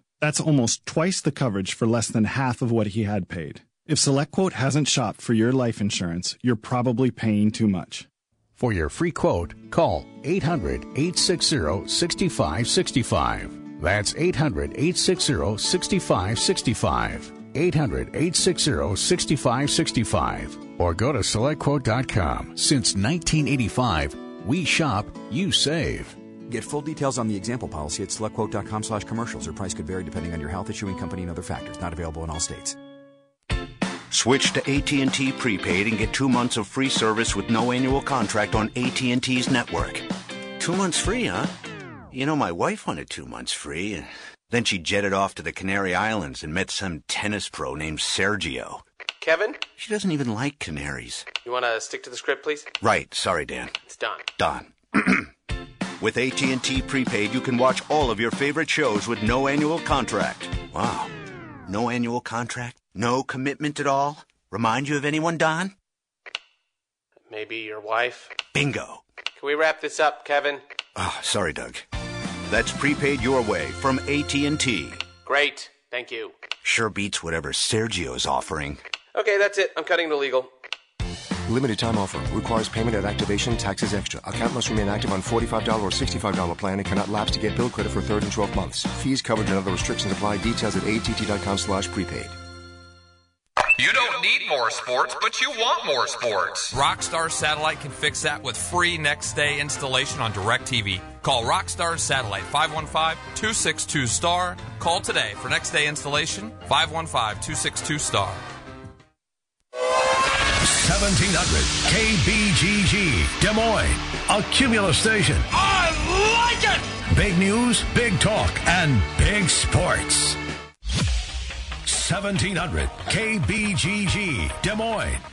Speaker 19: That's almost twice the coverage for less than half of what he had paid. If SelectQuote hasn't shopped for your life insurance, you're probably paying too much.
Speaker 1: For your free quote, call 800 860 6565. That's 800 860 6565. 800 860 6565. Or go to selectquote.com. Since 1985, we shop, you save.
Speaker 20: Get full details on the example policy at selectquote.com slash commercials. Or price could vary depending on your health, issuing company, and other factors. Not available in all states.
Speaker 21: Switch to AT&T prepaid and get two months of free service with no annual contract on AT&T's network. Two months free, huh? You know, my wife wanted two months free. Then she jetted off to the Canary Islands and met some tennis pro named Sergio.
Speaker 22: Kevin?
Speaker 21: She doesn't even like canaries.
Speaker 22: You want to stick to the script, please?
Speaker 21: Right. Sorry, Dan.
Speaker 22: It's done.
Speaker 21: Don. With AT&T prepaid, you can watch all of your favorite shows with no annual contract. Wow. No annual contract? No commitment at all? Remind you of anyone, Don?
Speaker 22: Maybe your wife?
Speaker 21: Bingo.
Speaker 22: Can we wrap this up, Kevin?
Speaker 21: Oh, sorry, Doug. That's prepaid your way from AT&T.
Speaker 22: Great. Thank you.
Speaker 21: Sure beats whatever Sergio's offering.
Speaker 22: Okay, that's it. I'm cutting to legal.
Speaker 23: Limited time offer. Requires payment at activation. Taxes extra. Account must remain active on $45 or $65 plan and cannot lapse to get bill credit for third and 12 months. Fees, coverage, and other restrictions apply. Details at att.com slash prepaid.
Speaker 24: You don't need more sports, but you want more sports. Rockstar Satellite can fix that with free next day installation on DirecTV. Call Rockstar Satellite 515-262-STAR. Call today for next day installation 515-262-STAR.
Speaker 1: 1700 KBGG Des Moines, a Cumulus station.
Speaker 25: I like it!
Speaker 1: Big news, big talk, and big sports. 1700 KBGG Des Moines.